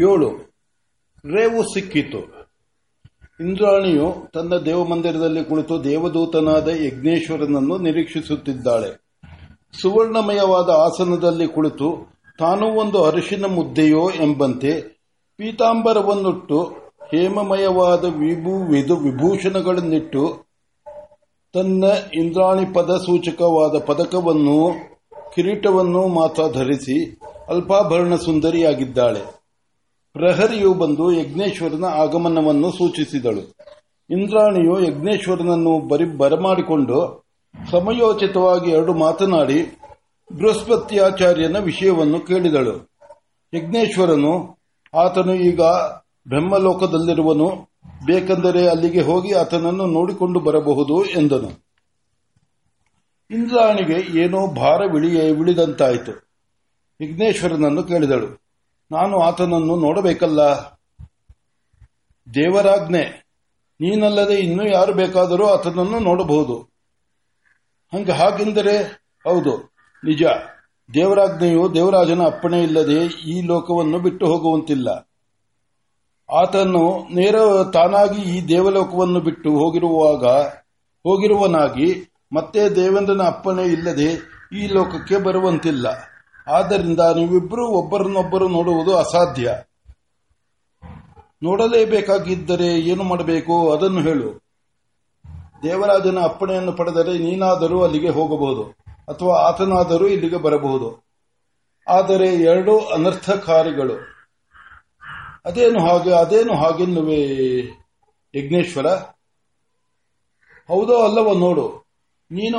ಏಳು. ರೇವು ಸಿಕ್ಕಿತು. ಇಂದ್ರಾಣಿಯು ತನ್ನ ದೇವಮಂದಿರದಲ್ಲಿ ಕುಳಿತು ದೇವದೂತನಾದ ಯಜ್ಞೇಶ್ವರನನ್ನು ನಿರೀಕ್ಷಿಸುತ್ತಿದ್ದಾಳೆ. ಸುವರ್ಣಮಯವಾದ ಆಸನದಲ್ಲಿ ಕುಳಿತು, ತಾನೂ ಒಂದು ಅರಿಶಿನ ಮುದ್ದೆಯೋ ಎಂಬಂತೆ ಪೀತಾಂಬರವನ್ನುಟ್ಟು ಹೇಮಮಯವಾದ ವಿಭೂ ವಿಭೂಷಣಗಳನ್ನಿಟ್ಟು ತನ್ನ ಇಂದ್ರಾಣಿ ಪದ ಸೂಚಕವಾದ ಪದಕವನ್ನು ಕಿರೀಟವನ್ನು ಮಾತ್ರ ಧರಿಸಿ ಅಲ್ಪಾಭರಣ ಸುಂದರಿಯಾಗಿದ್ದಾಳೆ. ಪ್ರಹರಿಯು ಬಂದು ಯಜ್ಞೇಶ್ವರನ ಆಗಮನವನ್ನು ಸೂಚಿಸಿದಳು. ಇಂದ್ರಾಣಿಯು ಯಜ್ಞೇಶ್ವರನನ್ನು ಬರಿ ಬರಮಾಡಿಕೊಂಡು ಸಮಯೋಚಿತವಾಗಿ ಎರಡು ಮಾತನಾಡಿ ಬೃಹಸ್ಪತ್ಯಾಚಾರ್ಯನ ವಿಷಯವನ್ನು ಕೇಳಿದಳು. ಯಜ್ಞೇಶ್ವರನು, ಆತನು ಈಗ ಬ್ರಹ್ಮಲೋಕದಲ್ಲಿರುವನು. ಬೇಕೆಂದರೆ ಅಲ್ಲಿಗೆ ಹೋಗಿ ಆತನನ್ನು ನೋಡಿಕೊಂಡು ಬರಬಹುದು, ಎಂದನು. ಇಂದ್ರಾಣಿಗೆ ಏನೋ ಭಾರ ವಿಳಿದಂತಾಯಿತು. ಯಜ್ಞೇಶ್ವರನನ್ನು ಕೇಳಿದಳು. ನಾನು ಆತನನ್ನು ನೋಡಬೇಕಲ್ಲ? ದೇವರಾಜ್ಞೆ, ನೀನಲ್ಲದೆ ಇನ್ನೂ ಯಾರು ಬೇಕಾದರೂ ಆತನನ್ನು ನೋಡಬಹುದು. ಹಂಗ ಹಾಗೆಂದರೆ, ಹೌದು, ನಿಜ. ದೇವರಾಜ್ಞೆಯು ದೇವರಾಜನ ಅಪ್ಪಣೆ ಇಲ್ಲದೆ ಈ ಲೋಕವನ್ನು ಬಿಟ್ಟು ಹೋಗುವಂತಿಲ್ಲ. ಆತನು ನೇರ ತಾನಾಗಿ ಈ ದೇವಲೋಕವನ್ನು ಬಿಟ್ಟು ಹೋಗಿರುವಾಗ, ಹೋಗಿರುವನಾಗಿ ಮತ್ತೆ ದೇವೇಂದ್ರನ ಅಪ್ಪಣೆ ಇಲ್ಲದೆ ಈ ಲೋಕಕ್ಕೆ ಬರುವಂತಿಲ್ಲ. ಆದ್ದರಿಂದ ನೀವಿಬ್ಬರು ಒಬ್ಬರನ್ನೊಬ್ಬರು ನೋಡುವುದು ಅಸಾಧ್ಯ. ನೋಡಲೇಬೇಕಾಗಿದ್ದರೆ ಏನು ಮಾಡಬೇಕು? ಅದನ್ನು ಹೇಳು. ದೇವರಾಜನ ಅಪ್ಪಣೆಯನ್ನು ಪಡೆದರೆ ನೀನಾದರೂ ಅಲ್ಲಿಗೆ ಹೋಗಬಹುದು, ಅಥವಾ ಆತನಾದರೂ ಇಲ್ಲಿಗೆ ಬರಬಹುದು. ಆದರೆ ಎರಡು ಅನರ್ಥಕಾರಿಗಳು. ಅದೇನು ಹಾಗೆ, ಅದೇನು ಹಾಗೆನ್ನುವೆ, ಯಜ್ಞೇಶ್ವರ? ಹೌದೋ ಅಲ್ಲವೋ ನೋಡು. ನೀನು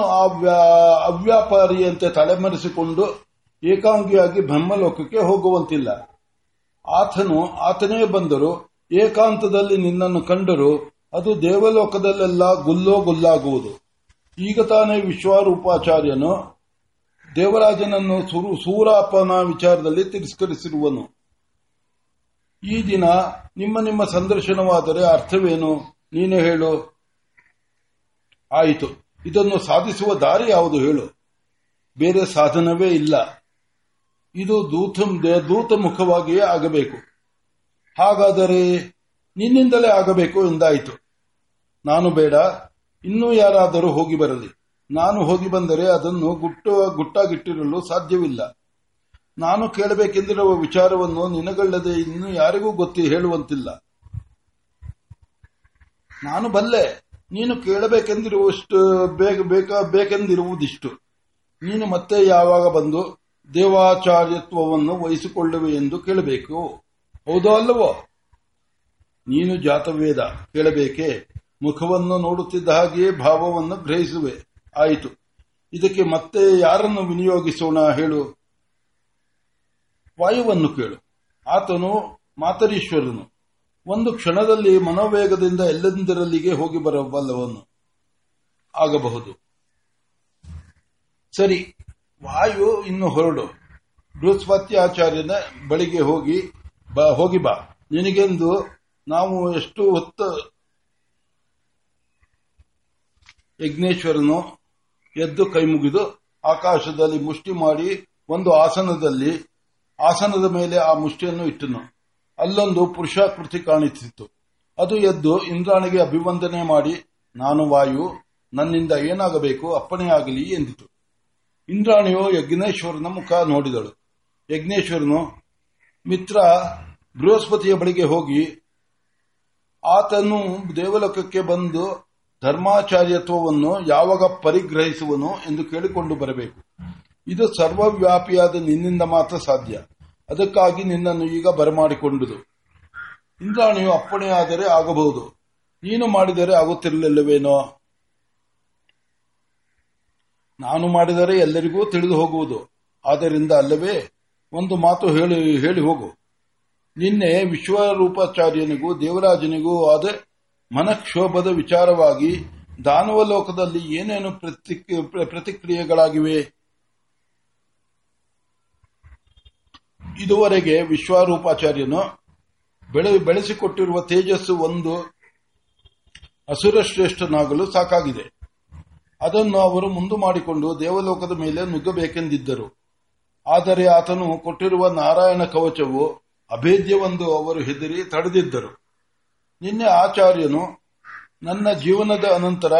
ಅವ್ಯಾಪಾರಿಯಂತೆ ತಲೆಮರೆಸಿಕೊಂಡು ಏಕಾಂಗಿಯಾಗಿ ಬ್ರಹ್ಮಲೋಕಕ್ಕೆ ಹೋಗುವಂತಿಲ್ಲ. ಆತನು, ಆತನೇ ಬಂದರು ಏಕಾಂತದಲ್ಲಿ ನಿನ್ನನ್ನು ಕಂಡರು ಅದು ದೇವಲೋಕದಲ್ಲೆಲ್ಲ ಗುಲ್ಲೋ ಗುಲ್ಲಾಗುವುದು. ಈಗ ತಾನೇ ವಿಶ್ವರೂಪಾಚಾರ್ಯನು ದೇವರಾಜನನ್ನು ಸೂರಾಪನ ವಿಚಾರದಲ್ಲಿ ತಿರಸ್ಕರಿಸಿರುವನು. ಈ ದಿನ ನಿಮ್ಮ ನಿಮ್ಮ ಸಂದರ್ಶನವಾದರೆ ಅರ್ಥವೇನು? ನೀನು ಹೇಳು. ಆಯಿತು. ಇದನ್ನು ಸಾಧಿಸುವ ದಾರಿ ಯಾವುದು ಹೇಳು. ಬೇರೆ ಸಾಧನವೇ ಇಲ್ಲ. ಇದು ದೂತ ದೂತ ಮುಖವಾಗಿಯೇ ಆಗಬೇಕು. ಹಾಗಾದರೆ ನಿನ್ನಿಂದಲೇ ಆಗಬೇಕು ಎಂದಾಯಿತು. ನಾನು ಬೇಡ, ಇನ್ನೂ ಯಾರಾದರೂ ಹೋಗಿ ಬರಲಿ. ನಾನು ಹೋಗಿ ಬಂದರೆ ಅದನ್ನು ಗುಟ್ಟು, ಗುಟ್ಟಾಗಿಟ್ಟಿರಲು ಸಾಧ್ಯವಿಲ್ಲ. ನಾನು ಕೇಳಬೇಕೆಂದಿರುವ ವಿಚಾರವನ್ನು ನಿನಗಲ್ಲದೆ ಇನ್ನು ಯಾರಿಗೂ ಗೊತ್ತಿ ಹೇಳುವಂತಿಲ್ಲ. ನಾನು ಬಲ್ಲೆ, ನೀನು ಕೇಳಬೇಕೆಂದಿರುವಷ್ಟು ಬೇಕೆಂದಿರುವುದಿಷ್ಟು. ನೀನು ಮತ್ತೆ ಯಾವಾಗ ಬಂದು ದೇವಾಚಾರ್ಯತ್ವವನ್ನು ವಹಿಸಿಕೊಳ್ಳುವೆ ಎಂದು ಕೇಳಬೇಕು. ಹೌದೋ ಅಲ್ಲವೋ? ನೀನು ಜಾತವೇದ, ಕೇಳಬೇಕೆ? ಮುಖವನ್ನು ನೋಡುತ್ತಿದ್ದ ಹಾಗೆಯೇ ಭಾವವನ್ನು ಗ್ರಹಿಸುವೆ. ಆಯಿತು. ಇದಕ್ಕೆ ಮತ್ತೆ ಯಾರನ್ನು ವಿನಿಯೋಗಿಸೋಣ ಹೇಳು? ವಾಯುವನ್ನು ಕೇಳು. ಆತನು ಮಾತರೀಶ್ವರನು. ಒಂದು ಕ್ಷಣದಲ್ಲಿ ಮನೋವೇಗದಿಂದ ಎಲ್ಲೆಂದರಲ್ಲಿಗೆ ಹೋಗಿ ಬರಬಲ್ಲವನು. ಆಗಬಹುದು. ಸರಿ. ವಾಯು ಇನ್ನು ಹೊರಡು. ಬೃಹಸ್ಪತ್ಯಾಚಾರ್ಯನ ಬಳಿಗೆ ಹೋಗಿ ಬಾ ಹೋಗಿ ಬಾ. ನಿನಗೆಂದು ನಾವು ಎಷ್ಟು ಹೊತ್ತು ಯಜ್ಞೇಶ್ವರನು ಎದ್ದು ಕೈ ಮುಗಿದು ಆಕಾಶದಲ್ಲಿ ಮುಷ್ಟಿ ಮಾಡಿ ಒಂದು ಆಸನದಲ್ಲಿ, ಆಸನದ ಮೇಲೆ ಆ ಮುಷ್ಟಿಯನ್ನು ಇಟ್ಟನು. ಅಲ್ಲೊಂದು ಪುರುಷಾಕೃತಿ ಕಾಣಿಸಿತ್ತು ಅದು ಎದ್ದು ಇಂದ್ರಾಣಿಗೆ ಅಭಿವಂದನೆ ಮಾಡಿ, ನಾನು ವಾಯು, ನನ್ನಿಂದ ಏನಾಗಬೇಕು ಅಪ್ಪಣೆಯಾಗಲಿ ಎಂದಿತು. ಇಂದ್ರಾಣಿಯು ಯಜ್ಞೇಶ್ವರನ ಮುಖ ನೋಡಿದಳು. ಯಜ್ಞೇಶ್ವರನು, ಮಿತ್ರ, ಬೃಹಸ್ಪತಿಯ ಬಳಿಗೆ ಹೋಗಿ, ಆತನು ದೇವಲೋಕಕ್ಕೆ ಬಂದು ಧರ್ಮಾಚಾರ್ಯತ್ವವನ್ನು ಯಾವಾಗ ಪರಿಗ್ರಹಿಸುವನು ಎಂದು ಕೇಳಿಕೊಂಡು ಬರಬೇಕು. ಇದು ಸರ್ವವ್ಯಾಪಿಯಾದ ನಿನ್ನಿಂದ ಮಾತ್ರ ಸಾಧ್ಯ. ಅದಕ್ಕಾಗಿ ನಿನ್ನನ್ನು ಈಗ ಬರಮಾಡಿಕೊಂಡುದು. ಇಂದ್ರಾಣಿಯು ಅಪ್ಪಣೆಯಾದರೆ ಆಗಬಹುದು. ನೀನು ಮಾಡಿದರೆ ಆಗುತ್ತಿರಲಿಲ್ಲವೇನೋ? ನಾನು ಮಾಡಿದರೆ ಎಲ್ಲರಿಗೂ ತಿಳಿದು ಹೋಗುವುದು. ಆದ್ದರಿಂದ ಅಲ್ಲವೇ, ಒಂದು ಮಾತು ಹೇಳಿ ಹೇಳಿ ಹೋಗು. ನಿನ್ನೆ ವಿಶ್ವರೂಪಾಚಾರ್ಯನಿಗೂ ದೇವರಾಜನಿಗೂ ಆದ ಮನಕ್ಷೋಭದ ವಿಚಾರವಾಗಿ ದಾನವ ಲೋಕದಲ್ಲಿ ಏನೇನು ಪ್ರತಿಕ್ರಿಯೆಗಳಾಗಿವೆ? ಇದುವರೆಗೆ ವಿಶ್ವರೂಪಾಚಾರ್ಯನು ಬೆಳೆಸಿಕೊಟ್ಟಿರುವ ತೇಜಸ್ಸು ಒಂದು ಅಸುರಶ್ರೇಷ್ಠನಾಗಲು ಸಾಕಾಗಿದೆ. ಅದನ್ನು ಅವರು ಮುಂದು ಮಾಡಿಕೊಂಡು ದೇವಲೋಕದ ಮೇಲೆ ನುಗ್ಗಬೇಕೆಂದಿದ್ದರು. ಆದರೆ ಆತನು ಕೊಟ್ಟಿರುವ ನಾರಾಯಣ ಕವಚವು ಅಭೇದ್ಯವೆಂದು ಅವರು ಹೆದರಿ ತಡೆದಿದ್ದರು. ನಿನ್ನೆ ಆಚಾರ್ಯನು, ನನ್ನ ಜೀವನದ ಅನಂತರ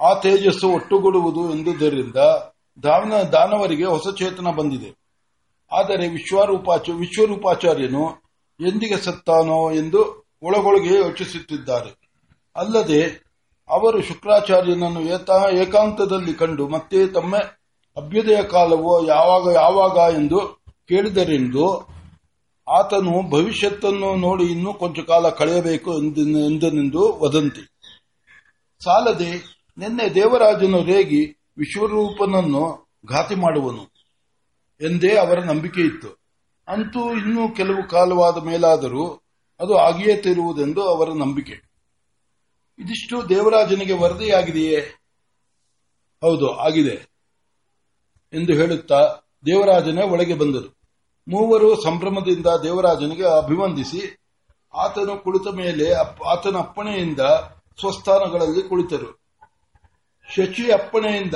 ಆ ತೇಜಸ್ಸು ಒಟ್ಟುಗೂಡುವುದು ಎಂದುದರಿಂದ ದಾನ ದಾನವರಿಗೆ ಹೊಸ ಚೇತನ ಬಂದಿದೆ. ಆದರೆ ವಿಶ್ವರೂಪಾಚ, ವಿಶ್ವರೂಪಾಚಾರ್ಯನು ಎಂದಿಗೆ ಸತ್ತಾನೋ ಎಂದು ಒಳಗೊಳಗೆ ಯೋಚಿಸುತ್ತಿದ್ದಾರೆ. ಅಲ್ಲದೆ ಅವರು ಶುಕ್ರಾಚಾರ್ಯನನ್ನು ಏತ- ಏಕಾಂತದಲ್ಲಿ ಕಂಡು ಮತ್ತೆ ತಮ್ಮ ಅಭ್ಯುದಯ ಕಾಲವು ಯಾವಾಗ ಯಾವಾಗ ಎಂದು ಕೇಳಿದರೆಂದು ಆತನು ಭವಿಷ್ಯತ್ತನ್ನು ನೋಡಿ ಇನ್ನೂ ಕೊಂಚ ಕಾಲ ಕಳೆಯಬೇಕು ಎಂದು- ಎಂದನೆಂದು ವದಂತಿ. ಸಾಲದೆ ನಿನ್ನೆ ದೇವರಾಜನು ರೇಗಿ ವಿಶ್ವರೂಪನನ್ನು ಘಾತಿ ಮಾಡುವನು ಎಂದೇ ಅವರ ನಂಬಿಕೆ ಇತ್ತು. ಅಂತೂ ಇನ್ನೂ ಕೆಲವು ಕಾಲವಾದ ಮೇಲಾದರೂ ಅದು ಆಗಿಯೇ ತಿರುವುದೆಂದು ಅವರ ನಂಬಿಕೆ. ಇದಿಷ್ಟು ದೇವರಾಜನಿಗೆ ವರದಿಯಾಗಿದೆಯೇ? ಹೌದು, ಆಗಿದೆ. ಎಂದು ಹೇಳುತ್ತಾ ದೇವರಾಜನೇ ಒಳಗೆ ಬಂದರು. ಮೂವರು ಸಂಭ್ರಮದಿಂದ ದೇವರಾಜನಿಗೆ ಅಭಿವಂದಿಸಿ ಆತನು ಕುಳಿತ ಮೇಲೆ ಆತನ ಅಪ್ಪಣೆಯಿಂದ ಸ್ವಸ್ಥಾನಗಳಲ್ಲಿ ಕುಳಿತರು. ಶಚಿ ಅಪ್ಪಣೆಯಿಂದ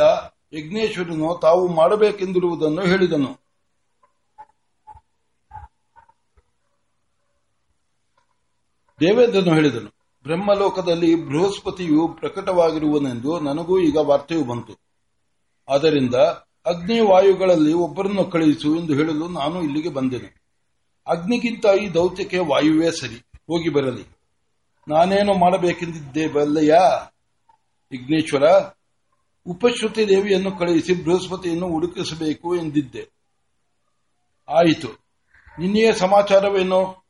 ಯಜ್ಞೇಶ್ವರನು ತಾವು ಮಾಡಬೇಕೆಂದಿರುವುದನ್ನು ಹೇಳಿದನು. ದೇವೇಂದ್ರನು ಹೇಳಿದನು ಬ್ರಹ್ಮಲೋಕದಲ್ಲಿ ಬೃಹಸ್ಪತಿಯು ಪ್ರಕಟವಾಗಿರುವನೆಂದು ನನಗೂ ಈಗ ವಾರ್ತೆಯು ಬಂತು. ಆದ್ದರಿಂದ ಅಗ್ನಿ ವಾಯುಗಳಲ್ಲಿ ಒಬ್ಬರನ್ನು ಕಳುಹಿಸು ಎಂದು ಹೇಳಲು ನಾನು ಇಲ್ಲಿಗೆ ಬಂದೆನು. ಅಗ್ನಿಗಿಂತ ಈ ದೌತ್ಯಕ್ಕೆ ವಾಯುವೇ ಸರಿ. ಹೋಗಿ ಬರಲಿ. ನಾನೇನು ಮಾಡಬೇಕೆಂದಿದ್ದೆ ಬಲ್ಲಯ್ಯ ವಿಘ್ನೇಶ್ವರ, ಉಪಶ್ರುತಿ ದೇವಿಯನ್ನು ಕಳುಹಿಸಿ ಬೃಹಸ್ಪತಿಯನ್ನು ಹುಡುಕಿಸಬೇಕು ಎಂದಿದ್ದೆ. ಆಯಿತು. ನಿನ್ನೆಯ ಸಮಾಚಾರವೇನು?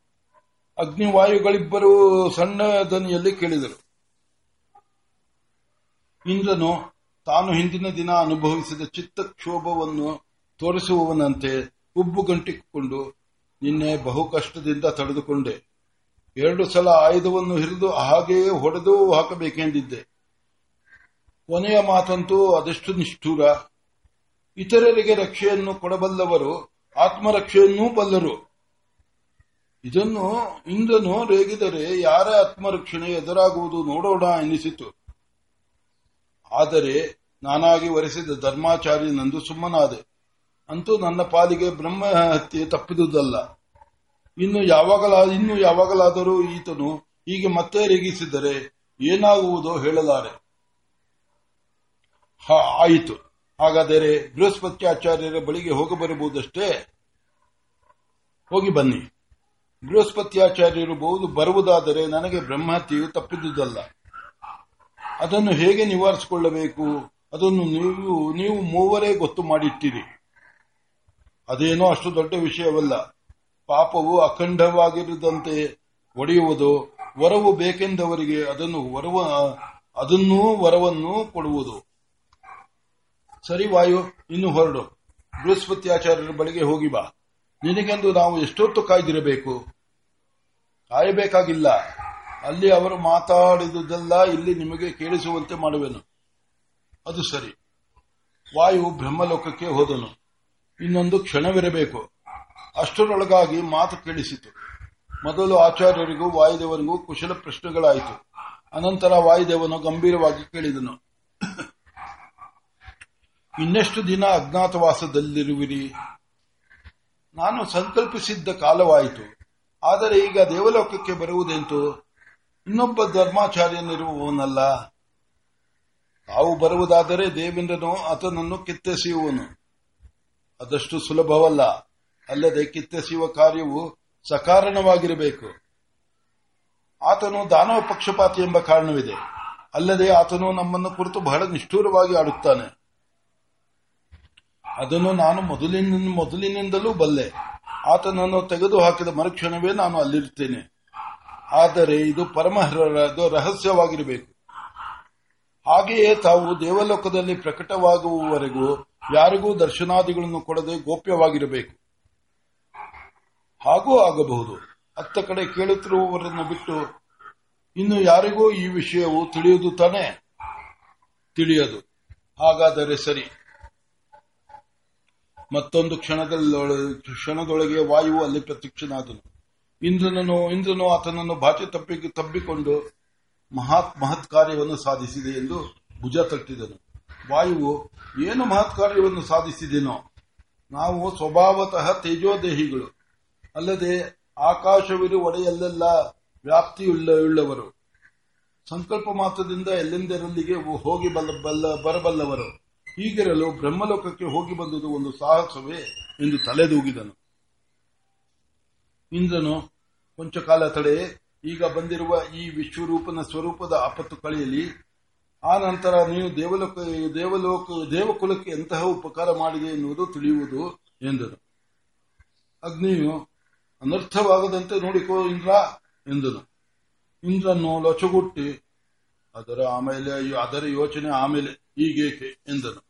ಅಗ್ನಿವಾಯುಗಳಿಬ್ಬರು ಸಣ್ಣ ದನಿಯಲ್ಲಿ ಕೇಳಿದರು. ಇಂದ್ರನು ತಾನು ಹಿಂದಿನ ದಿನ ಅನುಭವಿಸಿದ ಚಿತ್ತಕ್ಷೋಭವನ್ನು ತೋರಿಸುವವನಂತೆ ಉಬ್ಬು ಗಂಟಿಕೊಂಡು ನಿನ್ನೆ ಬಹು ಕಷ್ಟದಿಂದ ತಡೆದುಕೊಂಡೆ. ಎರಡು ಸಲ ಆಯುಧವನ್ನು ಹಿರಿದು ಹಾಗೆಯೇ ಹೊಡೆದು ಹಾಕಬೇಕೆಂದಿದ್ದೆ. ಕೊನೆಯ ಮಾತಂತೂ ಅದೆಷ್ಟು ನಿಷ್ಠೂರ. ಇತರರಿಗೆ ರಕ್ಷೆಯನ್ನು ಕೊಡಬಲ್ಲವರು ಆತ್ಮರಕ್ಷೆಯನ್ನೂ ಬಲ್ಲರು. ಇದನ್ನು ಇಂದ್ರನು ರೇಗಿದರೆ ಯಾರ ಆತ್ಮರಕ್ಷಣೆ ಎದುರಾಗುವುದು ನೋಡೋಣ ಎನಿಸಿತು. ಆದರೆ ನಾನಾಗಿ ವರೆಸಿದ ಧರ್ಮಾಚಾರ್ಯನೆಂದು ಸುಮ್ಮನಾದೆ. ಅಂತೂ ನನ್ನ ಪಾಲಿಗೆ ಬ್ರಹ್ಮ ಹತ್ಯೆ ತಪ್ಪಿದುದಲ್ಲ. ಇನ್ನು ಯಾವಾಗಲ, ಇನ್ನು ಯಾವಾಗಲಾದರೂ ಈತನು ಹೀಗೆ ಮತ್ತೆ ರೇಗಿಸಿದರೆ ಏನಾಗುವುದೋ ಹೇಳಲಾರೆ. ಆಯಿತು. ಹಾಗಾದರೆ ಬೃಹಸ್ಪತ್ಯಾಚಾರ್ಯರ ಬಳಿಗೆ ಹೋಗಬರಬಹುದಷ್ಟೇ ಹೋಗಿ ಬನ್ನಿ. ಬೃಹಸ್ಪತ್ಯಾಚಾರ್ಯರು ಬಹುದು ಬರುವುದಾದರೆ ನನಗೆ ಬ್ರಹ್ಮಹತ್ಯೆಯು ತಪ್ಪಿದುದಲ್ಲ. ಅದನ್ನು ಹೇಗೆ ನಿವಾರಿಸಿಕೊಳ್ಳಬೇಕು? ಅದನ್ನು ನೀವು ನೀವು ಮೂವರೇ ಗೊತ್ತು ಮಾಡಿಟ್ಟಿರಿ. ಅದೇನೋ ಅಷ್ಟು ದೊಡ್ಡ ವಿಷಯವಲ್ಲ. ಪಾಪವು ಅಖಂಡವಾಗಿರದಂತೆ ಒಡೆಯುವುದು, ವರವು ಬೇಕೆಂದವರಿಗೆ ಅದನ್ನು ವರವ, ಅದನ್ನೂ ವರವನ್ನು ಕೊಡುವುದು. ಸರಿ ವಾಯು, ಇನ್ನು ಹೊರಡು. ಬೃಹಸ್ಪತ್ಯಾಚಾರ್ಯರ ಬಳಿಗೆ ಹೋಗಿ ಬಾ. ನಿನಗೆಂದು ನಾವು ಎಷ್ಟೊತ್ತು ಕಾಯ್ದಿರಬೇಕು? ಕಾಯಬೇಕಾಗಿಲ್ಲ. ಅಲ್ಲಿ ಅವರು ಮಾತಾಡಿದುದೆಲ್ಲ ಇಲ್ಲಿ ನಿಮಗೆ ಕೇಳಿಸುವಂತೆ ಮಾಡುವೆನು. ಅದು ಸರಿ. ವಾಯು ಬ್ರಹ್ಮಲೋಕಕ್ಕೆ ಹೋದನು. ಇನ್ನೊಂದು ಕ್ಷಣವಿರಬೇಕು. ಅಷ್ಟರೊಳಗಾಗಿ ಮಾತು ಕೇಳಿಸಿತು. ಮೊದಲು ಆಚಾರ್ಯರಿಗೂ ವಾಯುದೇವನಿಗೂ ಕುಶಲ ಪ್ರಶ್ನೆಗಳಾಯಿತು. ಅನಂತರ ವಾಯುದೇವನು ಗಂಭೀರವಾಗಿ ಕೇಳಿದನು. ಇನ್ನೆಷ್ಟು ದಿನ ಅಜ್ಞಾತವಾಸದಲ್ಲಿರುವಿರಿ? ನಾನು ಸಂಕಲ್ಪಿಸಿದ್ದ ಕಾಲವಾಯಿತು. ಆದರೆ ಈಗ ದೇವಲೋಕಕ್ಕೆ ಬರುವುದೆಂತು? ಇನ್ನೊಬ್ಬ ಧರ್ಮಾಚಾರ್ಯನಿರುವವನಲ್ಲ. ತಾವು ಬರುವುದಾದರೆ ದೇವೇಂದ್ರನು ಆತನನ್ನು ಕಿತ್ತೆಸೆಯುವನು. ಅದಷ್ಟು ಸುಲಭವಲ್ಲ. ಅಲ್ಲದೆ ಕಿತ್ತೆಸೆಯುವ ಕಾರ್ಯವು ಸಕಾರಣವಾಗಿರಬೇಕು. ಆತನು ದಾನವ ಪಕ್ಷಪಾತಿ ಎಂಬ ಕಾರಣವಿದೆ. ಅಲ್ಲದೆ ಆತನು ನಮ್ಮನ್ನು ಕುರಿತು ಬಹಳ ನಿಷ್ಠೂರವಾಗಿ ಆಡುತ್ತಾನೆ. ಅದನ್ನು ನಾನು ಮೊದಲಿನ ಮೊದಲಿನಿಂದಲೂ ಬಲ್ಲೆ. ಆತನನ್ನು ತೆಗೆದು ಹಾಕಿದ ಮರುಕ್ಷಣವೇ ನಾನು ಅಲ್ಲಿರುತ್ತೇನೆ. ಆದರೆ ಇದು ಪರಮ ರ- ರಹಸ್ಯವಾಗಿರಬೇಕು. ಹಾಗೆಯೇ ತಾವು ದೇವಲೋಕದಲ್ಲಿ ಪ್ರಕಟವಾಗುವವರೆಗೂ ಯಾರಿಗೂ ದರ್ಶನಾದಿಗಳನ್ನು ಕೊಡದೆ ಗೋಪ್ಯವಾಗಿರಬೇಕು. ಹಾಗೂ ಆಗಬಹುದು. ಅತ್ತ ಕಡೆ ಕೇಳುತ್ತಿರುವವರನ್ನು ಬಿಟ್ಟು ಇನ್ನು ಯಾರಿಗೂ ಈ ವಿಷಯವು ತಿಳಿಯುವುದು ತಾನೇ? ತಿಳಿಯದು. ಹಾಗಾದರೆ ಸರಿ. ಮತ್ತೊಂದು ಕ್ಷಣದಲ್ಲೊಳಗೆ ಕ್ಷಣದೊಳಗೆ ವಾಯುವು ಅಲ್ಲಿ ಪ್ರತ್ಯಕ್ಷನಾದನು. ಇಂದ್ರನನ್ನು, ಇಂದ್ರನು ಆತನನ್ನು ಬಾಚೆ ತಪ್ಪಿ, ತಬ್ಬಿಕೊಂಡು ಮಹಾತ್, ಮಹತ್ ಕಾರ್ಯವನ್ನು ಸಾಧಿಸಿದೆ ಎಂದು ಭುಜ ತಟ್ಟಿದನು. ವಾಯುವು ಏನು ಮಹತ್ ಕಾರ್ಯವನ್ನು ಸಾಧಿಸಿದೆನೋ, ನಾವು ಸ್ವಭಾವತಃ ತೇಜೋದೇಹಿಗಳು, ಅಲ್ಲದೆ ಆಕಾಶವಿರು ಒಡೆಯಲ್ಲೆಲ್ಲ ವ್ಯಾಪ್ತಿಯುಳ್ಳ, ಉಳ್ಳವರು. ಸಂಕಲ್ಪ ಮಾತ್ರದಿಂದ ಎಲ್ಲೆಂದರಲ್ಲಿಗೆ ಹೋಗಿ ಬಲ್ಲ, ಬರಬಲ್ಲವರು. ಹೀಗಿರಲು ಬ್ರಹ್ಮಲೋಕಕ್ಕೆ ಹೋಗಿ ಬಂದುದು ಒಂದು ಸಾಹಸವೇ ಎಂದು ತಲೆದೂಗಿದನು. ಇಂದ್ರನು, ಕೊಂಚ ಕಾಲ ತಡೆ, ಈಗ ಬಂದಿರುವ ಈ ವಿಶ್ವರೂಪನ ಸ್ವರೂಪದ ಆಪತ್ತು ಕಳೆಯಲಿ. ಆ ನಂತರ ನೀನು ದೇವಲೋಕ ದೇವಲೋಕ, ದೇವಕುಲಕ್ಕೆ ಎಂತಹ ಉಪಕಾರ ಮಾಡಿದೆ ಎನ್ನುವುದು ತಿಳಿಯುವುದು, ಎಂದನು. ಅಗ್ನಿಯು, ಅನರ್ಥವಾಗದಂತೆ ನೋಡಿಕೋ ಇಂದ್ರ, ಎಂದನು. ಇಂದ್ರನು ಲೊಚಗುಟ್ಟಿ, ಅದರ ಆಮೇಲೆ, ಅದರ ಯೋಚನೆ ಆಮೇಲೆ ಈಗೇಕೆ ಎಂದನು.